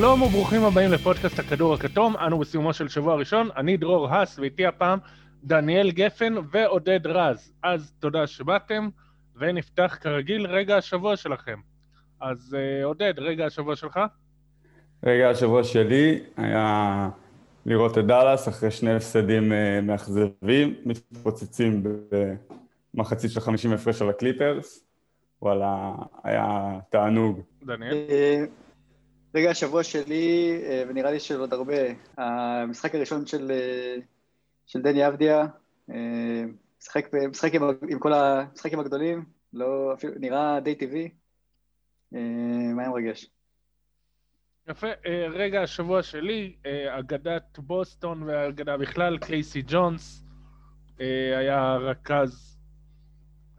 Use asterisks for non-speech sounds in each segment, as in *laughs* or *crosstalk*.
שלום וברוכים הבאים לפודקאסט הכדור הכתום, אנו בסיומו של שבוע ראשון, אני דרור האס ואיתי הפעם דניאל גפן ועודד רז. אז תודה שבאתם, ונפתח כרגיל רגע השבוע שלכם. אז uh, עודד, רגע השבוע שלך? רגע השבוע שלי היה לראות את דאלאס אחרי שני הפסדים uh, מאכזבים, מתפוצצים במחצית של 50 הפרש על הקליפרס. וואלה, היה תענוג. דניאל? אה, רגע השבוע שלי, אה, ונראה לי של עוד הרבה, המשחק הראשון של, אה, של דני אבדיה, משחק, משחק עם, עם כל המשחקים הגדולים, לא, אפילו, נראה די טבעי, מה היה מרגש? יפה, רגע השבוע שלי, אגדת בוסטון והאגדה בכלל, קייסי ג'ונס, היה רכז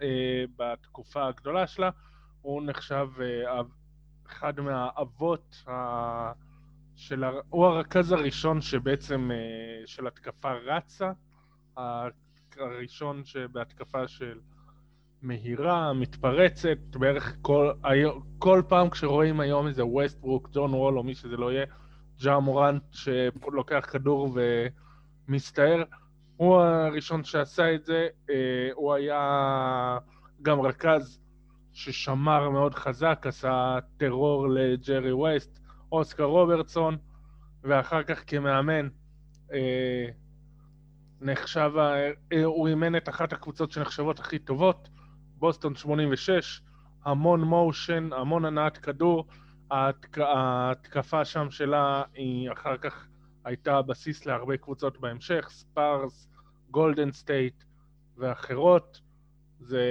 אה, בתקופה הגדולה שלה, הוא נחשב אה, אחד מהאבות ה... של... הר... הוא הרכז הראשון שבעצם אה, של התקפה רצה, הראשון שבהתקפה של מהירה, מתפרצת, בערך כל, כל פעם כשרואים היום איזה ווסטברוק, ג'ון וול או מי שזה לא יהיה, ג'ה מורנט שלוקח כדור ומסתער, הוא הראשון שעשה את זה, אה, הוא היה גם רכז ששמר מאוד חזק, עשה טרור לג'רי ווסט, אוסקר רוברטסון, ואחר כך כמאמן אה, נחשב, אה, הוא אימן את אחת הקבוצות שנחשבות הכי טובות, בוסטון 86, המון מושן, המון הנעת כדור, ההתק... ההתקפה שם שלה היא אחר כך הייתה הבסיס להרבה קבוצות בהמשך, ספרס, גולדן סטייט ואחרות. זה,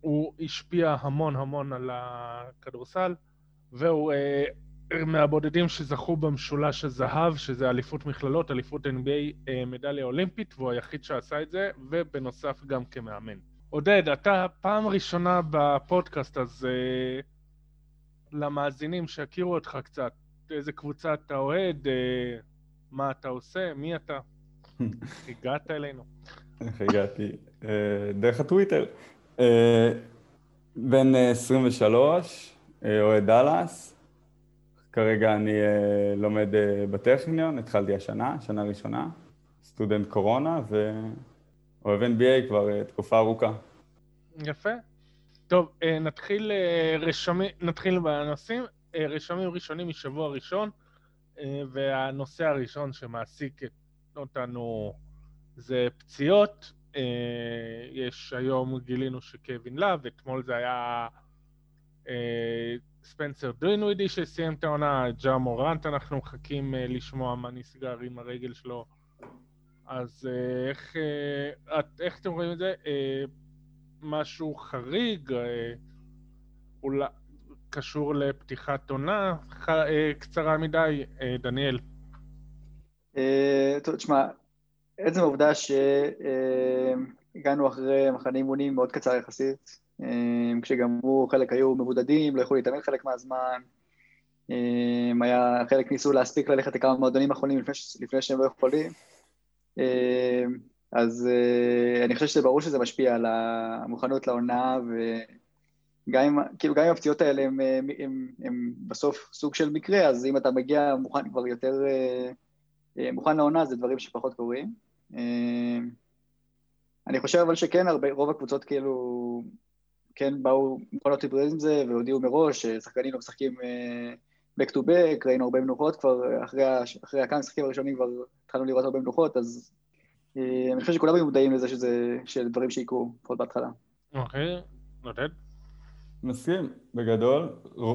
הוא השפיע המון המון על הכדורסל, והוא אה, מהבודדים שזכו במשולש הזהב, שזה אליפות מכללות, אליפות NBA, אה, מדליה אולימפית, והוא היחיד שעשה את זה, ובנוסף גם כמאמן. עודד, אתה פעם ראשונה בפודקאסט, אז אה, למאזינים שיכירו אותך קצת, איזה קבוצה אתה אוהד, אה, מה אתה עושה, מי אתה? *laughs* הגעת אלינו. איך הגעתי? אה, דרך הטוויטר. אה, בן 23, אה, אוהד דאלאס. כרגע אני לומד בטכניון, התחלתי השנה, שנה ראשונה, סטודנט קורונה, ואוהב NBA כבר תקופה ארוכה. יפה. טוב, נתחיל, רשמי, נתחיל בנושאים. רשמים ראשונים משבוע ראשון, והנושא הראשון שמעסיק אותנו זה פציעות. אה, יש היום, גילינו שקווין לאב, אתמול זה היה אה, ספנסר דוינווידי שסיים את העונה, ג'ה מורנט, אנחנו מחכים אה, לשמוע מה נסגר עם הרגל שלו. אז איך, איך אתם רואים את זה? משהו חריג, אולי קשור לפתיחת עונה קצרה מדי, דניאל. תשמע, עצם העובדה שהגענו אחרי מחנה אימונים מאוד קצר יחסית, אה, כשגם הוא, חלק היו מבודדים, לא יכלו להתאמן חלק מהזמן, אה, היה, חלק ניסו להספיק ללכת לכמה מועדונים אחרונים לפני, לפני שהם לא יכולים, אז אני חושב שזה ברור שזה משפיע על המוכנות לעונה, וגם אם, כאילו, גם אם הפציעות האלה הם, הם, הם, הם בסוף סוג של מקרה, אז אם אתה מגיע מוכן כבר יותר... אה, מוכן לעונה זה דברים שפחות קורים. אה, אני חושב אבל שכן, הרבה, רוב הקבוצות כאילו כן באו מוכנות להתמודד עם זה והודיעו מראש ששחקנים לא משחקים back to back, ראינו הרבה מנוחות כבר, אחרי, אחרי הכמה משחקים הראשונים כבר התחלנו לראות הרבה מנוחות, אז אה, אני חושב שכולם היו מודעים לזה שזה, שזה דברים שיקרו, לפחות בהתחלה. אוקיי, נותן. מסכים, בגדול.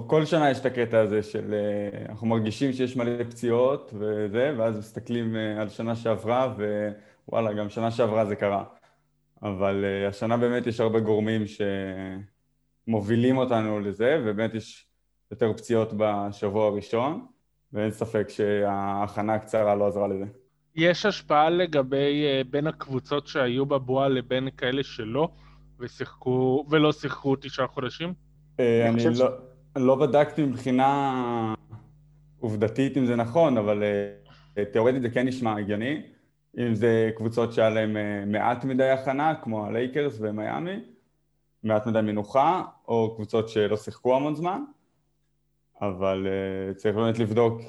כל שנה יש את הקטע הזה של אה, אנחנו מרגישים שיש מלא פציעות וזה, ואז מסתכלים אה, על שנה שעברה, ווואלה, גם שנה שעברה זה קרה. אבל אה, השנה באמת יש הרבה גורמים שמובילים אותנו לזה, ובאמת יש יותר פציעות בשבוע הראשון, ואין ספק שההכנה הקצרה לא עזרה לזה. יש השפעה לגבי בין הקבוצות שהיו בבועה לבין כאלה שלא? ושיחקו, ולא שיחקו תשעה חודשים? אה, אני לא, לא בדקתי מבחינה עובדתית אם זה נכון, אבל אה, תיאורטית זה כן נשמע הגיוני. אם זה קבוצות שהיה להן אה, מעט מדי הכנה, כמו הלייקרס ומיאמי, מעט מדי מנוחה, או קבוצות שלא שיחקו המון זמן. אבל צריך באמת לבדוק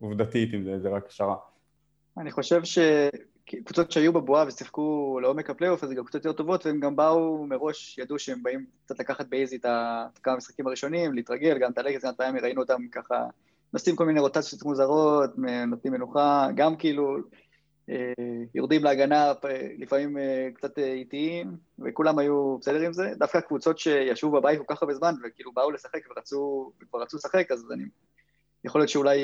עובדתית אם זה, זה רק השערה. אני חושב שקבוצות שהיו בבועה ושיחקו לעומק הפלייאוף, אז זה גם קבוצות יותר טובות, והם גם באו מראש, ידעו שהם באים קצת לקחת באיזי את כמה המשחקים הראשונים, להתרגל, גם את הלקס, גם את הימי, ראינו אותם ככה, נוסעים כל מיני רוטציות מוזרות, נותנים מנוחה, גם כאילו אה, יורדים להגנה, לפעמים אה, קצת אה, איטיים, וכולם היו בסדר עם זה. דווקא קבוצות שישבו בבית כל כך הרבה זמן, וכאילו באו לשחק ורצו, וכבר רצו לשחק, אז אני... יכול להיות שאולי,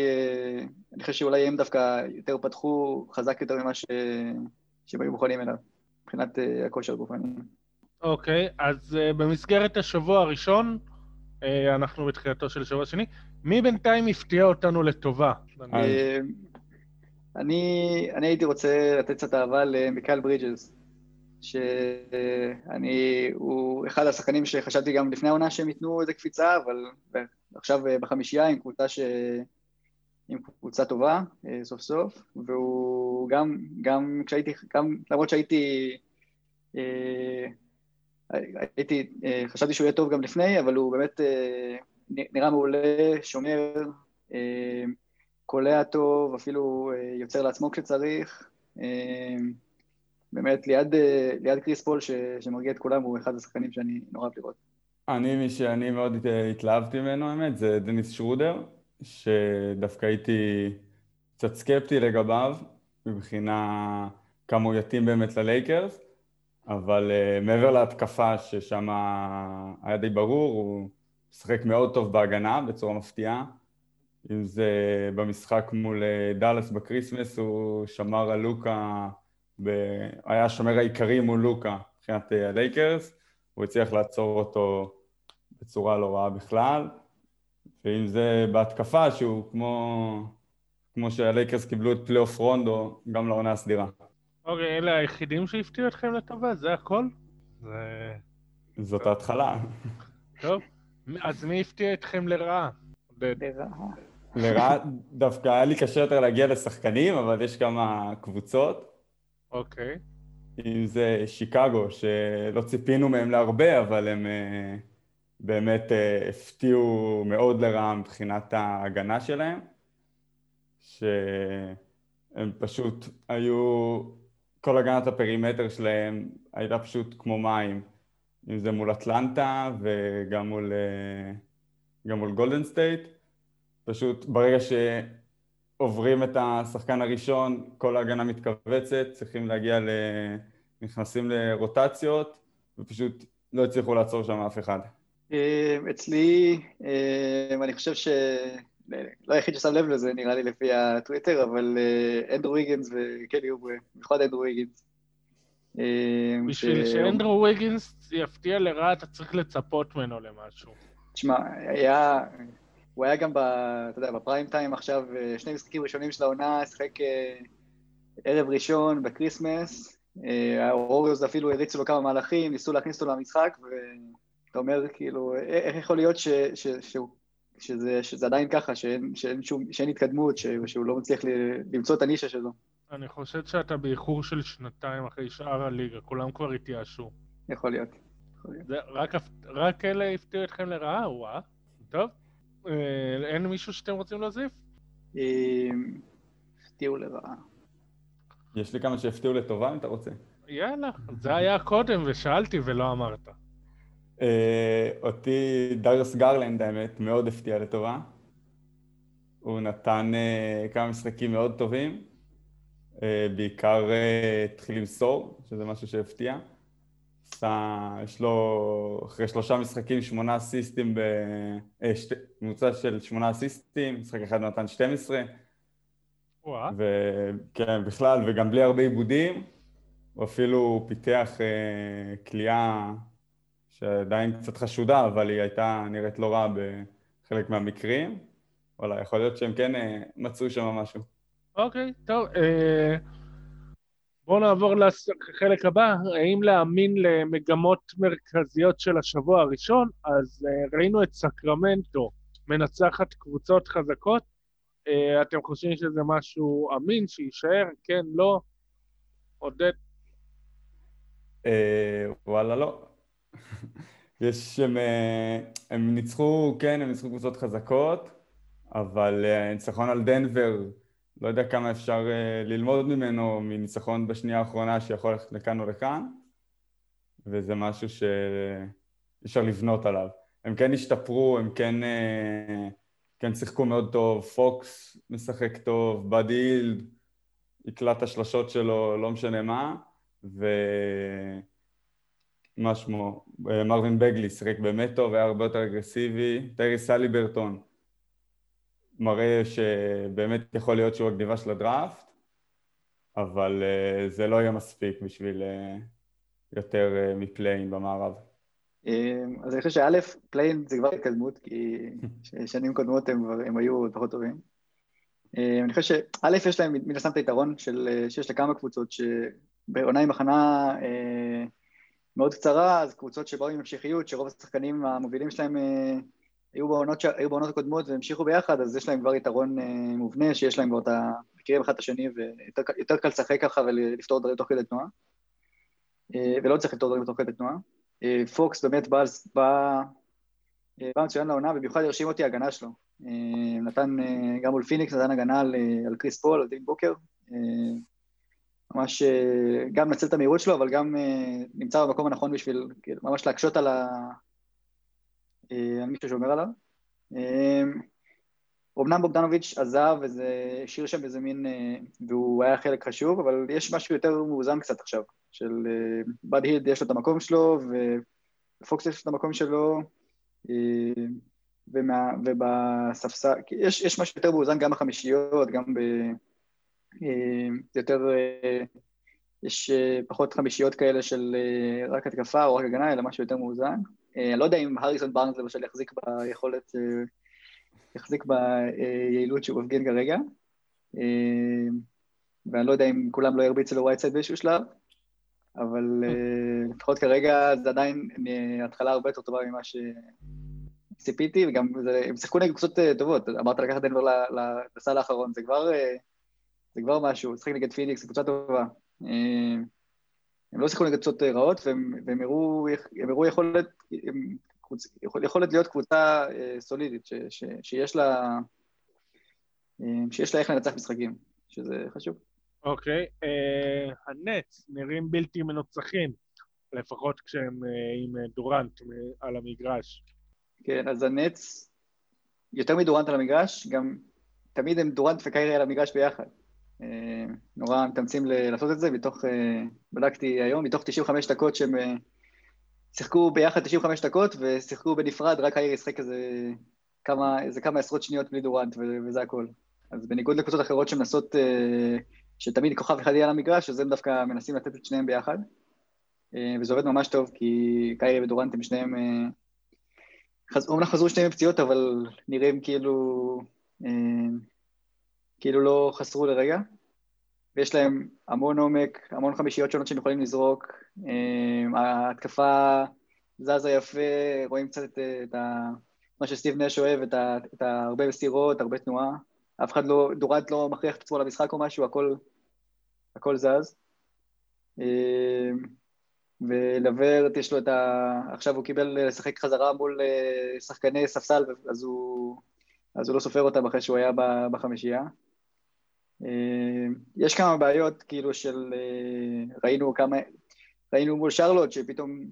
אני חושב שאולי הם דווקא יותר פתחו חזק יותר ממה ש... שהם היו מוכנים אליו, מבחינת הכושר הגופני. אוקיי, okay, אז במסגרת השבוע הראשון, אנחנו בתחילתו של שבוע שני, מי בינתיים הפתיע אותנו לטובה? אני, אני הייתי רוצה לתת קצת אהבה למיקל ברידג'ס, שאני, הוא אחד השחקנים שחשבתי גם לפני העונה שהם ייתנו איזה קפיצה, אבל עכשיו בחמישייה עם קבוצה ש... עם קבוצה טובה, אה, סוף סוף, והוא גם, גם כשהייתי, גם למרות שהייתי, אה, הייתי, אה, חשבתי שהוא יהיה טוב גם לפני, אבל הוא באמת נראה מעולה, שומר, קולע טוב, אפילו אה, יוצר לעצמו כשצריך. אה, באמת, ליד, אה, ליד קריס פול ש, שמרגיע את כולם, הוא אחד השחקנים שאני נורא אוהב לראות. אני, מי שאני מאוד התלהבתי ממנו, האמת, זה דניס שרודר, שדווקא הייתי קצת סקפטי לגביו, מבחינה כמה הוא יתאים באמת ללייקרס, אבל uh, מעבר להתקפה ששם היה די ברור, הוא משחק מאוד טוב בהגנה בצורה מפתיעה. אם זה במשחק מול אה, דאלאס בקריסמס, הוא שמר על לוקה. היה השומר העיקרי מול לוקה מבחינת אה, הלייקרס, הוא הצליח לעצור אותו בצורה לא רעה בכלל, ואם זה בהתקפה, שהוא כמו, כמו שהלייקרס קיבלו את פלייאוף רונדו, גם לעונה הסדירה. אוקיי, okay, אלה היחידים שהפתיעו אתכם לטובה? זה הכל? זה... זאת ההתחלה. טוב, אז מי הפתיע אתכם לרעה? לרעה. לרעה, דווקא היה לי קשה יותר להגיע לשחקנים, אבל יש כמה קבוצות. אוקיי. אם זה שיקגו, שלא ציפינו מהם להרבה, אבל הם uh, באמת uh, הפתיעו מאוד לרעה מבחינת ההגנה שלהם, שהם פשוט היו, כל הגנת הפרימטר שלהם הייתה פשוט כמו מים, אם זה מול אטלנטה וגם מול, uh, מול גולדן סטייט. פשוט ברגע שעוברים את השחקן הראשון, כל ההגנה מתכווצת, צריכים להגיע ל... נכנסים לרוטציות, ופשוט לא הצליחו לעצור שם אף אחד. אה, אצלי, אה, אני חושב ש... לא היחיד ששם לב לזה, נראה לי לפי הטוויטר, אבל אה, אנדרו ויגנס וקלי אובריי, במיוחד אנדרו ויגנס. בשביל שאנדרו ויגנס יפתיע לרעה, אתה צריך לצפות ממנו למשהו. תשמע, היה... הוא היה גם, ב, אתה יודע, בפריים טיים עכשיו, אה, שני משחקים ראשונים של העונה, שיחק אה, ערב ראשון בקריסמס, הווריורס אפילו הריצו לו כמה מהלכים, ניסו להכניס אותו למשחק, ואתה אומר, כאילו, איך יכול להיות ש, ש, ש, שזה, שזה עדיין ככה, שאין, שאין, שום, שאין התקדמות, ש, שהוא לא מצליח למצוא את הנישה שלו. אני חושב שאתה באיחור של שנתיים אחרי שאר הליגה, כולם כבר התייאשו. יכול להיות. זה, רק, רק אלה הפתיעו אתכם לרעה, וואה. טוב. אה, אין מישהו שאתם רוצים להוסיף? הפתיעו לרעה. יש לי כמה שהפתיעו לטובה אם אתה רוצה. יאללה, זה היה קודם ושאלתי ולא אמרת. אה, אותי דריוס גרלנד האמת מאוד הפתיע לטובה. הוא נתן אה, כמה משחקים מאוד טובים. בעיקר התחיל למסור, שזה משהו שהפתיע. יש לו אחרי שלושה משחקים שמונה אסיסטים, בממוצע אה, של שמונה אסיסטים, משחק אחד נתן 12. וואו. וכן, בכלל, וגם בלי הרבה עיבודים, הוא אפילו פיתח אה, כליאה שעדיין קצת חשודה, אבל היא הייתה נראית לא רע בחלק מהמקרים. וואלה, יכול להיות שהם כן אה, מצאו שם משהו. אוקיי, טוב. אה... בואו נעבור לחלק הבא, האם להאמין למגמות מרכזיות של השבוע הראשון? אז uh, ראינו את סקרמנטו מנצחת קבוצות חזקות. Uh, אתם חושבים שזה משהו אמין, שיישאר? כן, לא? עודד? Uh, וואלה, לא. *laughs* יש, הם, אה, הם ניצחו, כן, הם ניצחו קבוצות חזקות, אבל אה, ניצחון על דנבר, לא יודע כמה אפשר אה, ללמוד ממנו, מניצחון בשנייה האחרונה שיכול ללכת לכאן או לכאן, וזה משהו שאי אפשר לבנות עליו. הם כן השתפרו, הם כן, כן שיחקו מאוד טוב, פוקס משחק טוב, בד הילד, יקלע השלשות שלו, לא משנה מה, ו... מה שמו, אה, מרווין בגלי שיחק באמת טוב, היה הרבה יותר אגרסיבי, טייריס הליברטון מראה שבאמת יכול להיות שהוא הגניבה של הדראפט, אבל uh, זה לא יהיה מספיק בשביל uh, יותר uh, מפליי אין במערב. אז אני חושב שא', פליי אין זה כבר התקדמות, כי *laughs* שנים קודמות הם, הם היו פחות טובים. אני חושב שא', יש להם מן הסתם את היתרון של, שיש לכמה קבוצות שבעונה עם הכנה מאוד קצרה, אז קבוצות שבאו עם המשכיות, שרוב השחקנים המובילים שלהם אה, היו בעונות, היו בעונות הקודמות והמשיכו ביחד, אז יש להם כבר יתרון אה, מובנה, שיש להם כבר את ה... מכירים אחד את השני, ויותר קל לשחק ככה ולפתור דברים תוך כדי תנועה. אה, ולא צריך לפתור דברים תוך כדי תנועה. פוקס באמת בא, בא, בא מצוין לעונה, במיוחד הרשים אותי ההגנה שלו. נתן, גם מול פיניקס נתן הגנה על, על קריס פול, על דווין בוקר. ממש אה, גם מנצל את המהירות שלו, אבל גם אה, נמצא במקום הנכון בשביל כאילו, ממש להקשות על, ה... אה, על מישהו שאומר עליו. אמנם בוגדנוביץ' עזב וזה השאיר שם איזה מין, והוא היה חלק חשוב, אבל יש משהו יותר מאוזן קצת עכשיו, של בד הילד יש לו את המקום שלו, ופוקס יש לו את המקום שלו, ומה, ובספסל, יש, יש משהו יותר מאוזן גם בחמישיות, גם ב... אה, יותר, אה, יש אה, פחות חמישיות כאלה של רק התקפה או רק הגנה, אלא משהו יותר מאוזן. אני לא יודע אם הריסון בארנס למשל יחזיק ביכולת, יחזיק ביעילות שהוא מפגין כרגע. ואני לא יודע אם כולם לא ירביצו לווייטסייד באיזשהו שלב, אבל לפחות כרגע זה עדיין התחלה הרבה יותר טובה ממה שציפיתי, וגם הם שיחקו נגד קבוצות טובות, אמרת לקחת דנבר לסל האחרון, זה כבר זה כבר משהו, לשחק נגד פיניקס, קבוצה טובה. אה, הם לא שיחקו נגד קבוצות רעות, והם, והם הראו, הם הראו יכולת, הם, יכולת להיות קבוצה אה, סולידית, ש, ש, שיש לה, אה, שיש לה איך לנצח משחקים, שזה חשוב. אוקיי, okay, uh, הנץ נראים בלתי מנוצחים, לפחות כשהם uh, עם דורנט על המגרש. כן, אז הנץ, יותר מדורנט על המגרש, גם תמיד הם דורנט וקיירי על המגרש ביחד. אה, נורא מתאמצים לעשות את זה, מתוך, אה, בדקתי היום, מתוך 95 דקות שהם אה, שיחקו ביחד 95 דקות ושיחקו בנפרד, רק העיר ישחק איזה כמה, איזה כמה עשרות שניות בלי דורנט וזה הכל. אז בניגוד לקבוצות אחרות שמנסות, שתמיד כוכב אחד יהיה על המגרש, אז הם דווקא מנסים לתת את שניהם ביחד. וזה עובד ממש טוב, כי קיירי ודורנט הם שניהם... אומנם חזרו שניהם מפציעות, אבל נראים כאילו... כאילו לא חסרו לרגע, ויש להם המון עומק, המון חמישיות שונות שהם יכולים לזרוק, אמ, ההתקפה זזה יפה, רואים קצת את, את ה... מה שסטיב נש אוהב, את, ה, את הרבה מסירות, הרבה תנועה, אף אחד לא, דורנט לא מכריח את עצמו למשחק או משהו, הכל, הכל זז. אמ, ולוורט יש לו את ה... עכשיו הוא קיבל לשחק חזרה מול אה, שחקני ספסל, אז הוא, אז הוא לא סופר אותם אחרי שהוא היה בחמישייה. אה, יש כמה בעיות כאילו של, אה, ראינו כמה, ראינו מול שרלוט שפתאום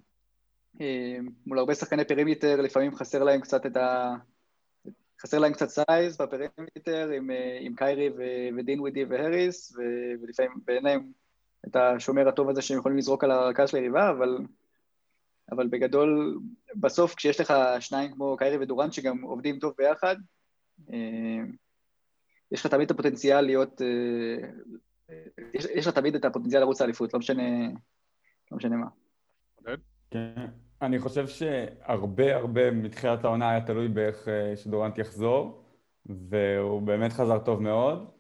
אה, מול הרבה שחקני perimeter לפעמים חסר להם קצת את ה... חסר להם קצת סייז ב perimeter עם, עם קיירי ודין ווידי והריס ולפעמים בעיניהם את השומר הטוב הזה שהם יכולים לזרוק על הרקע של היריבה, אבל, אבל בגדול בסוף כשיש לך שניים כמו קיירי ודורנט שגם עובדים טוב ביחד יש לך תמיד את הפוטנציאל להיות, אה, יש, יש לך תמיד את הפוטנציאל לרוץ לאליפות, לא משנה, לא משנה מה. כן, אני חושב שהרבה הרבה מתחילת העונה היה תלוי באיך אה, שדורנט יחזור, והוא באמת חזר טוב מאוד.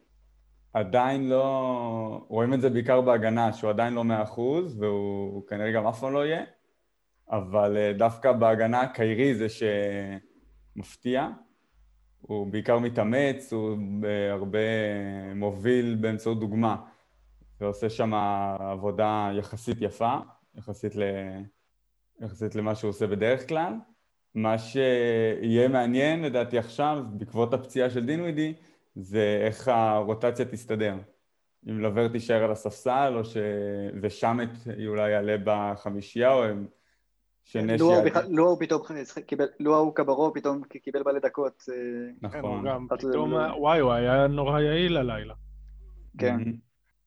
עדיין לא... רואים את זה בעיקר בהגנה, שהוא עדיין לא מאה אחוז, והוא כנראה גם אף פעם לא יהיה, אבל אה, דווקא בהגנה קיירי זה שמפתיע. הוא בעיקר מתאמץ, הוא הרבה מוביל באמצעות דוגמה ועושה שם עבודה יחסית יפה, יחסית יחסית למה שהוא עושה בדרך כלל. מה שיהיה מעניין לדעתי עכשיו, בעקבות הפציעה של דינווידי, זה איך הרוטציה תסתדר. אם לבר תישאר על הספסל, או ש... ושמט אולי יעלה בחמישייה, או. לואו פתאום קיבל, לואו קברו פתאום קיבל מלא דקות. אה, נכון. גם פתאום, וואי, הוא היה נורא יעיל הלילה. כן.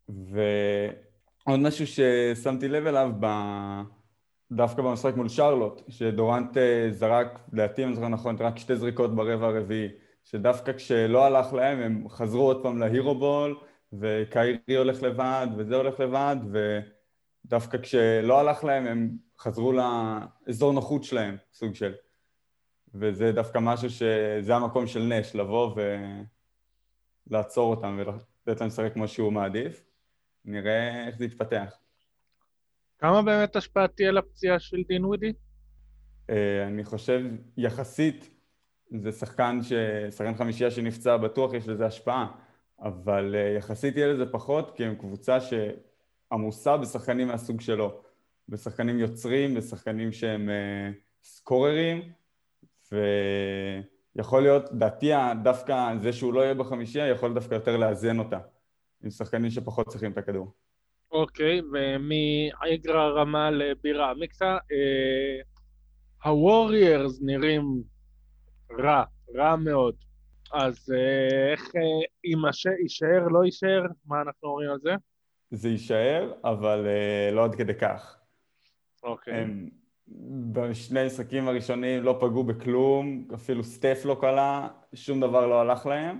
ועוד משהו ששמתי לב אליו ב... דווקא במשחק מול שרלוט, שדורנט אה, זרק, לדעתי אם אני זוכר נכון, רק שתי זריקות ברבע הרביעי, שדווקא כשלא הלך להם הם חזרו עוד פעם להירו בול, וקיירי הולך לבד, וזה הולך לבד, ודווקא כשלא הלך להם הם חזרו לאזור נוחות שלהם, סוג של. וזה דווקא משהו שזה המקום של נש, לבוא ולעצור אותם ולתת להם לשחק כמו שהוא מעדיף. נראה איך זה יתפתח. כמה באמת השפעה תהיה לפציעה של דין ווידי? אה, אני חושב יחסית זה שחקן, ש... שחקן חמישייה שנפצע בטוח יש לזה השפעה אבל אה, יחסית יהיה לזה פחות כי הם קבוצה שעמוסה בשחקנים מהסוג שלו בשחקנים יוצרים, בשחקנים שהם uh, סקוררים ויכול להיות, דעתי דווקא זה שהוא לא יהיה בחמישייה יכול דווקא יותר לאזן אותה עם שחקנים שפחות צריכים את הכדור אוקיי, ומאיגרא רמה לבירה עמיקתא, אה, הווריירס נראים רע, רע מאוד. אז אה, איך אה, יישאר, לא יישאר? מה אנחנו אומרים על זה? זה יישאר, אבל אה, לא עד כדי כך. אוקיי. הם בשני המשחקים הראשונים לא פגעו בכלום, אפילו סטף לא קלה, שום דבר לא הלך להם,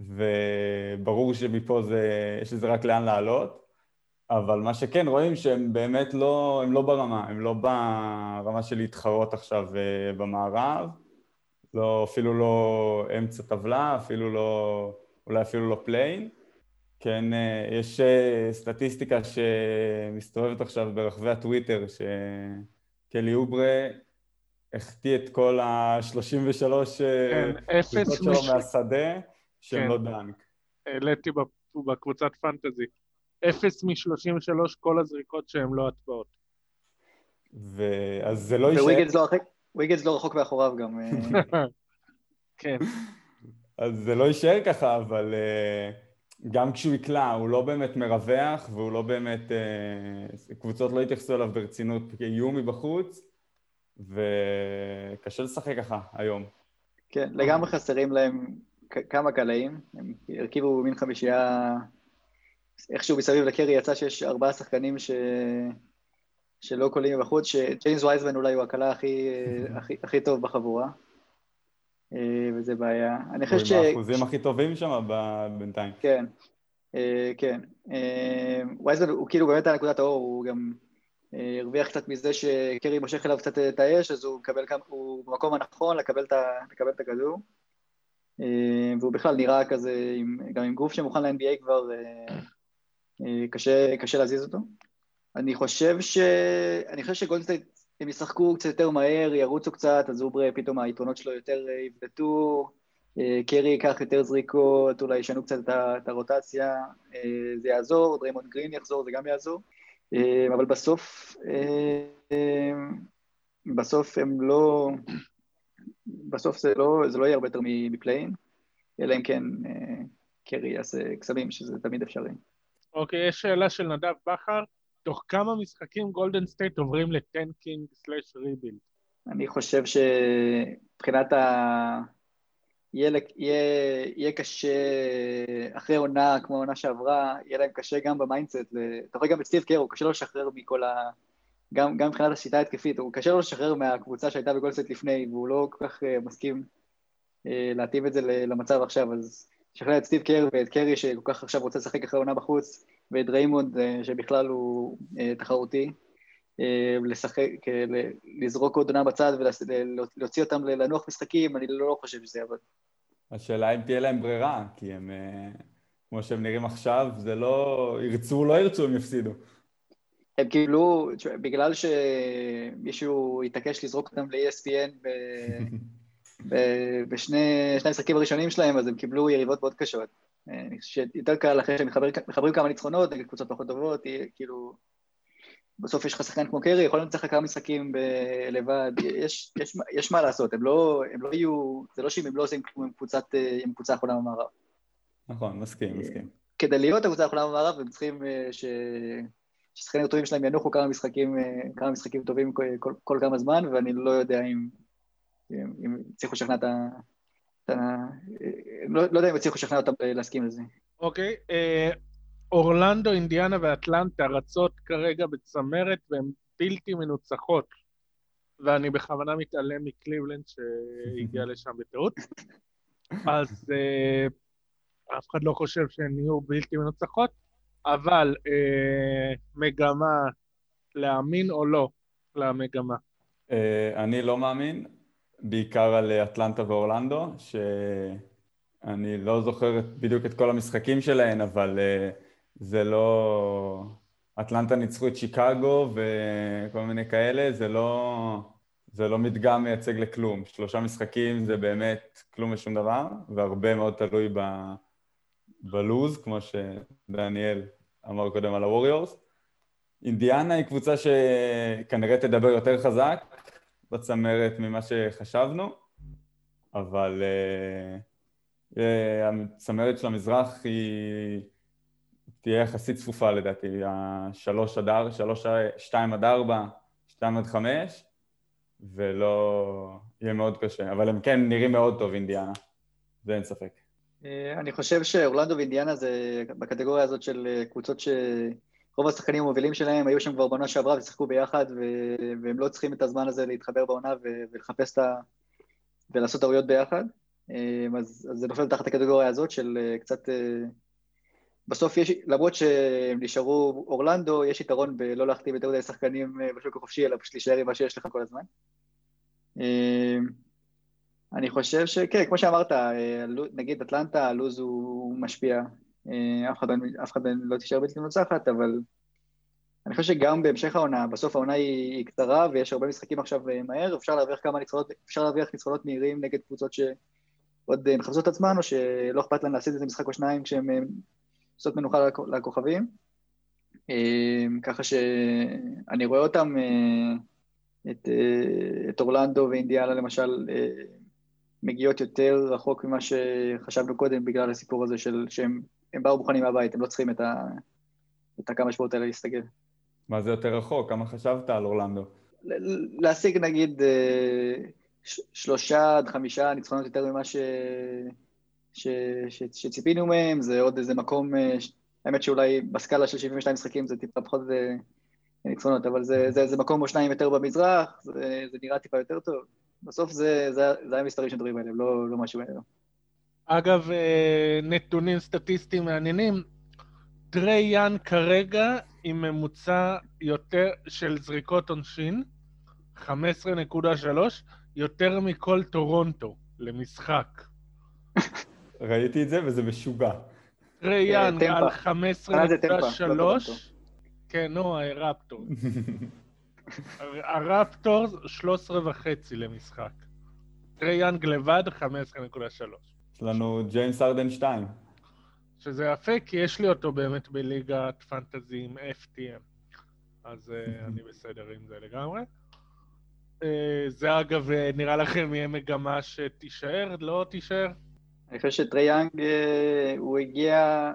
וברור שמפה זה, יש לזה רק לאן לעלות. אבל מה שכן, רואים שהם באמת לא, הם לא ברמה, הם לא ברמה של להתחרות עכשיו אה, במערב, לא, אפילו לא אמצע טבלה, אפילו לא, אולי אפילו לא play-in. כן, אה, יש אה, סטטיסטיקה שמסתובבת עכשיו ברחבי הטוויטר, שקלי אוברה החטיא את כל ה-33 כן, שלו מש... מהשדה, שהם כן. לא דנק. העליתי בקבוצת פנטזי. אפס מ-33 כל הזריקות שהן לא הטבעות. ואז זה לא יישאר... וויגנס לא רחוק מאחוריו גם. אה. *laughs* כן. אז זה לא יישאר ככה, אבל uh, גם כשהוא יקלע, הוא לא באמת מרווח, והוא לא באמת... Uh, קבוצות לא התייחסו אליו ברצינות כאיום מבחוץ, וקשה לשחק ככה היום. כן, לגמרי חסרים להם כמה קלעים, הם הרכיבו מין חמישייה איכשהו מסביב לקרי יצא שיש ארבעה שחקנים ש... שלא קולים בחוץ, שג'יימס וייזמן אולי הוא הקלה הכי, הכי, הכי טוב בחבורה, אה, וזה בעיה. אני חושב ש... הוא עם האחוזים הכי טובים שם בינתיים. כן, אה, כן. אה, וייזמן הוא כאילו באמת הנקודת האור, הוא גם הרוויח קצת מזה שקרי מושך אליו קצת את האש, אז הוא מקבל, הוא במקום הנכון לקבל את הכדור. והוא בכלל נראה כזה, גם עם גוף שמוכן ל-NBA כבר אה, קשה, קשה להזיז אותו. אני חושב ש... אני חושב שגולדסטייט, הם ישחקו קצת יותר מהר, ירוצו קצת, אז אוברה פתאום היתרונות שלו יותר אה, יבלטו, אה, קרי ייקח יותר זריקות, אולי ישנו קצת את הרוטציה, זה יעזור, דריימונד גרין יחזור, זה גם יעזור. אבל בסוף, בסוף הם לא... בסוף זה לא, זה לא יהיה הרבה יותר מ play-in, אלא אם כן קרי יעשה קסמים, שזה תמיד אפשרי. אוקיי, יש שאלה של נדב בכר, תוך כמה משחקים גולדן סטייט עוברים ל tanking slash rebuild? אני חושב שמבחינת ה... יהיה, יהיה, קשה, אחרי עונה כמו העונה שעברה, יהיה להם קשה גם ב mindset, אתה רואה גם את סטיב קר, הוא קשה לו לשחרר מכל ה... גם, גם מבחינת השיטה ההתקפית, הוא קשה לו לשחרר מהקבוצה שהייתה בגולדן סטייט לפני, והוא לא כל כך אה, מסכים אה, להתאים את זה למצב עכשיו, אז לשכנע את סטיב קר ואת קרי שכל כך עכשיו רוצה לשחק אחרי עונה בחוץ, ואת דריימונד אה, שבכלל הוא אה, תחרותי, אה, לשחק, לזרוק עוד עונה בצד ולהוציא אותם לנוח משחקים, אני לא חושב שזה יעבוד. השאלה אם תהיה להם ברירה, כי הם, כמו שהם נראים עכשיו, זה לא, ירצו או לא ירצו, הם יפסידו. הם קיבלו, בגלל שמישהו התעקש לזרוק אותם ל-ESPN *laughs* בשני המשחקים הראשונים שלהם, אז הם קיבלו יריבות מאוד קשות. אני חושב שיותר קל אחרי שהם מחברים כמה ניצחונות נגד קבוצות פחות טובות, כאילו... בסוף יש לך שחקן כמו קרי, יכול לנצח לך כמה משחקים ב- לבד, יש, יש, יש מה לעשות, הם לא, הם לא יהיו, זה לא שאם הם לא עושים כלום עם קבוצת, אה, קבוצה האחרונה במערב. נכון, מסכים, מסכים. כדי להיות הקבוצה האחרונה במערב, הם צריכים אה, ש... ששחקנים הטובים שלהם ינוחו כמה משחקים, אה, כמה משחקים טובים כל, כל, כל כמה זמן, ואני לא יודע אם, אם, הצליחו לשכנע את ה... לא, לא יודע אם הצליחו לשכנע אותם להסכים לזה. אוקיי, אה, אורלנדו, אינדיאנה ואטלנטה רצות כרגע בצמרת והן בלתי מנוצחות. ואני בכוונה מתעלם מקליבלנד שהגיע *laughs* לשם בטעות. אז אה, אף אחד לא חושב שהן יהיו בלתי מנוצחות, אבל אה, מגמה, להאמין או לא למגמה? אני לא מאמין, בעיקר על אטלנטה ואורלנדו, שאני לא זוכר בדיוק את כל המשחקים שלהן, אבל אה, זה לא... אטלנטה ניצחו את שיקגו וכל מיני כאלה, זה לא, זה לא מדגם מייצג לכלום. שלושה משחקים זה באמת כלום ושום דבר, והרבה מאוד תלוי ב, בלוז, כמו שדניאל אמר קודם על הווריורס. אינדיאנה היא קבוצה שכנראה תדבר יותר חזק בצמרת ממה שחשבנו, אבל uh, הצמרת של המזרח היא תהיה יחסית צפופה לדעתי, השלוש עד ארבע, שלוש, שתיים עד ארבע, שתיים עד חמש, ולא... יהיה מאוד קשה, אבל הם כן נראים מאוד טוב אינדיאנה, זה אין ספק. אה, אני חושב שאורלנדו ואינדיאנה זה בקטגוריה הזאת של קבוצות שרוב השחקנים המובילים שלהם היו שם כבר בעונה שעברה ושיחקו ביחד והם לא צריכים את הזמן הזה להתחבר בעונה ולחפש את ה... ולעשות טעויות ביחד. אה, אז, אז זה נופל תחת הקטגוריה הזאת של קצת... בסוף יש, למרות שהם נשארו אורלנדו, יש יתרון בלא להחתים יותר מדי שחקנים בשוק החופשי, אלא פשוט להישאר עם מה שיש לך כל הזמן. אני חושב שכן, כמו שאמרת, אה, נגיד אטלנטה, הלו"ז הוא משפיע. אה, אף אחד, אף אחד לא תישאר בלתי מנוצחת, אבל אני חושב שגם בהמשך העונה, בסוף העונה היא, היא קצרה ויש הרבה משחקים עכשיו אה, מהר, אפשר להרוויח כמה ניצחונות, אפשר להרוויח ניצחונות מהירים נגד קבוצות שעוד מחפשות את עצמן, או שלא אכפת להן להסיט איזה משחק או שניים כשהן עושות מנוחה לכוכבים. ככה שאני רואה אותם, את, את אורלנדו ואינדיאלה למשל, מגיעות יותר רחוק ממה שחשבנו קודם בגלל הסיפור הזה של שהם באו מוכנים מהבית, הם לא צריכים את, ה, את הכמה שבועות האלה להסתגל. מה זה יותר רחוק? כמה חשבת על אורלנדו? להשיג נגיד אה, שלושה עד חמישה ניצחונות יותר ממה ש... ש... ש... שציפינו מהם, זה עוד איזה מקום, אה, האמת שאולי בסקאלה של 72 משחקים זה טיפה פחות אה, ניצחונות, אבל זה, זה, זה מקום או שניים יותר במזרח, זה, זה נראה טיפה יותר טוב. בסוף זה, זה, זה היה מספרים שמדברים עליהם, לא, לא משהו מעבר. אגב, אה, נתונים סטטיסטיים מעניינים, טרי יאנג כרגע עם ממוצע יותר של זריקות עונשין, 15.3, יותר מכל טורונטו למשחק. *laughs* ראיתי את זה וזה משוגע. טרי יאנג על 15.3, כן, נו, רפטור. הרפטורס 13 וחצי למשחק. טרי יאנג לבד 15.3. יש לנו ג'יימס הארדן 2. שזה יפה, כי יש לי אותו באמת בליגת fantasy עם FTM. אז אה, *laughs* אני בסדר עם זה לגמרי. אה, זה אגב, אה, נראה לכם יהיה מגמה שתישאר, לא תישאר? אני חושב שטרי יאנג, אה, הוא הגיע